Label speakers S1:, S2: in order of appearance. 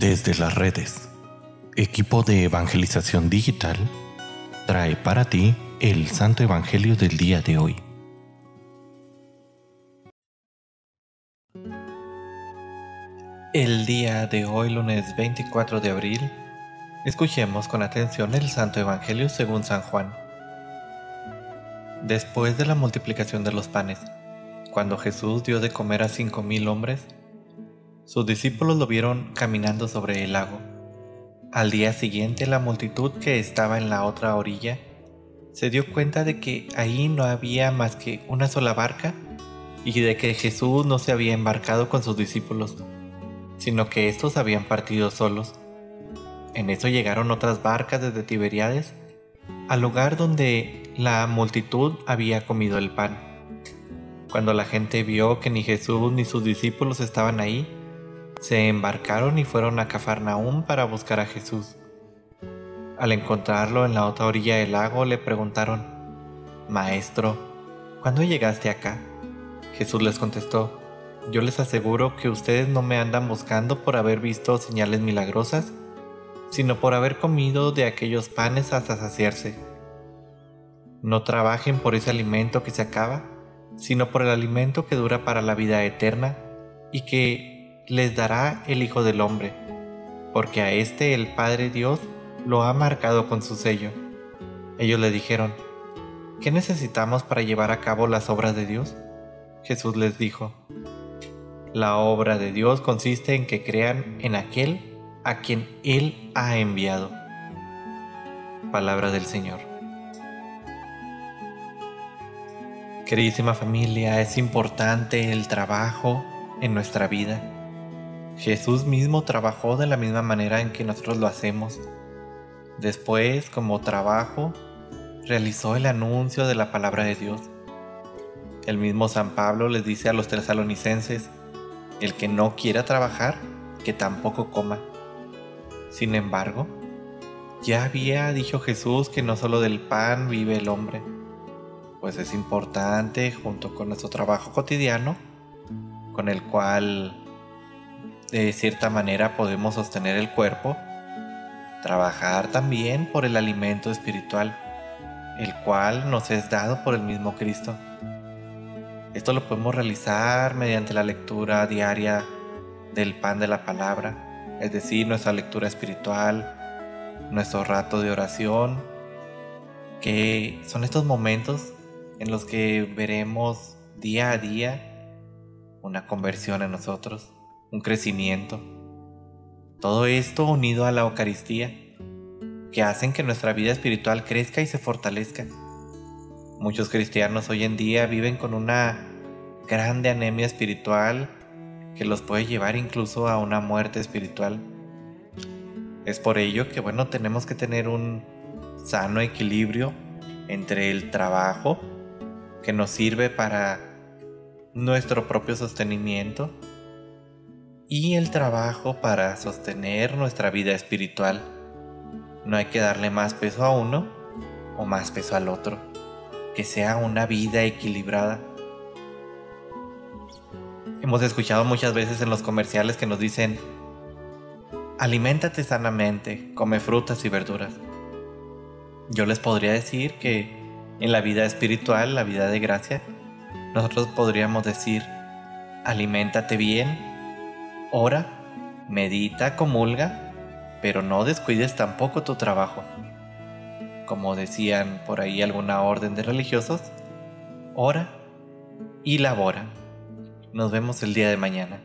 S1: Desde las redes, equipo de evangelización digital trae para ti el Santo Evangelio del día de hoy. El día de hoy, lunes 24 de abril, escuchemos con atención el Santo Evangelio según San Juan. Después de la multiplicación de los panes, cuando Jesús dio de comer a cinco mil hombres, sus discípulos lo vieron caminando sobre el lago. Al día siguiente la multitud que estaba en la otra orilla se dio cuenta de que ahí no había más que una sola barca y de que Jesús no se había embarcado con sus discípulos, sino que estos habían partido solos. En eso llegaron otras barcas desde Tiberíades al lugar donde la multitud había comido el pan. Cuando la gente vio que ni Jesús ni sus discípulos estaban ahí, se embarcaron y fueron a Cafarnaúm para buscar a Jesús. Al encontrarlo en la otra orilla del lago le preguntaron, Maestro, ¿cuándo llegaste acá? Jesús les contestó, yo les aseguro que ustedes no me andan buscando por haber visto señales milagrosas, sino por haber comido de aquellos panes hasta saciarse. No trabajen por ese alimento que se acaba, sino por el alimento que dura para la vida eterna y que les dará el Hijo del Hombre, porque a este el Padre Dios lo ha marcado con su sello. Ellos le dijeron, ¿qué necesitamos para llevar a cabo las obras de Dios? Jesús les dijo, la obra de Dios consiste en que crean en aquel a quien Él ha enviado. Palabra del Señor. Queridísima familia, es importante el trabajo en nuestra vida Jesús mismo trabajó de la misma manera en que nosotros lo hacemos. Después, como trabajo, realizó el anuncio de la palabra de Dios. El mismo San Pablo les dice a los tesalonicenses, el que no quiera trabajar, que tampoco coma. Sin embargo, ya había dicho Jesús que no solo del pan vive el hombre, pues es importante, junto con nuestro trabajo cotidiano, con el cual de cierta manera podemos sostener el cuerpo, trabajar también por el alimento espiritual, el cual nos es dado por el mismo Cristo. Esto lo podemos realizar mediante la lectura diaria del pan de la palabra, es decir, nuestra lectura espiritual, nuestro rato de oración, que son estos momentos en los que veremos día a día una conversión en nosotros un crecimiento. Todo esto unido a la Eucaristía, que hacen que nuestra vida espiritual crezca y se fortalezca. Muchos cristianos hoy en día viven con una grande anemia espiritual que los puede llevar incluso a una muerte espiritual. Es por ello que bueno, tenemos que tener un sano equilibrio entre el trabajo que nos sirve para nuestro propio sostenimiento y el trabajo para sostener nuestra vida espiritual. No hay que darle más peso a uno o más peso al otro. Que sea una vida equilibrada. Hemos escuchado muchas veces en los comerciales que nos dicen, aliméntate sanamente, come frutas y verduras. Yo les podría decir que en la vida espiritual, la vida de gracia, nosotros podríamos decir, aliméntate bien, ora, medita, comulga, pero no descuides tampoco tu trabajo. Como decían por ahí alguna orden de religiosos, ora y labora. Nos vemos el día de mañana.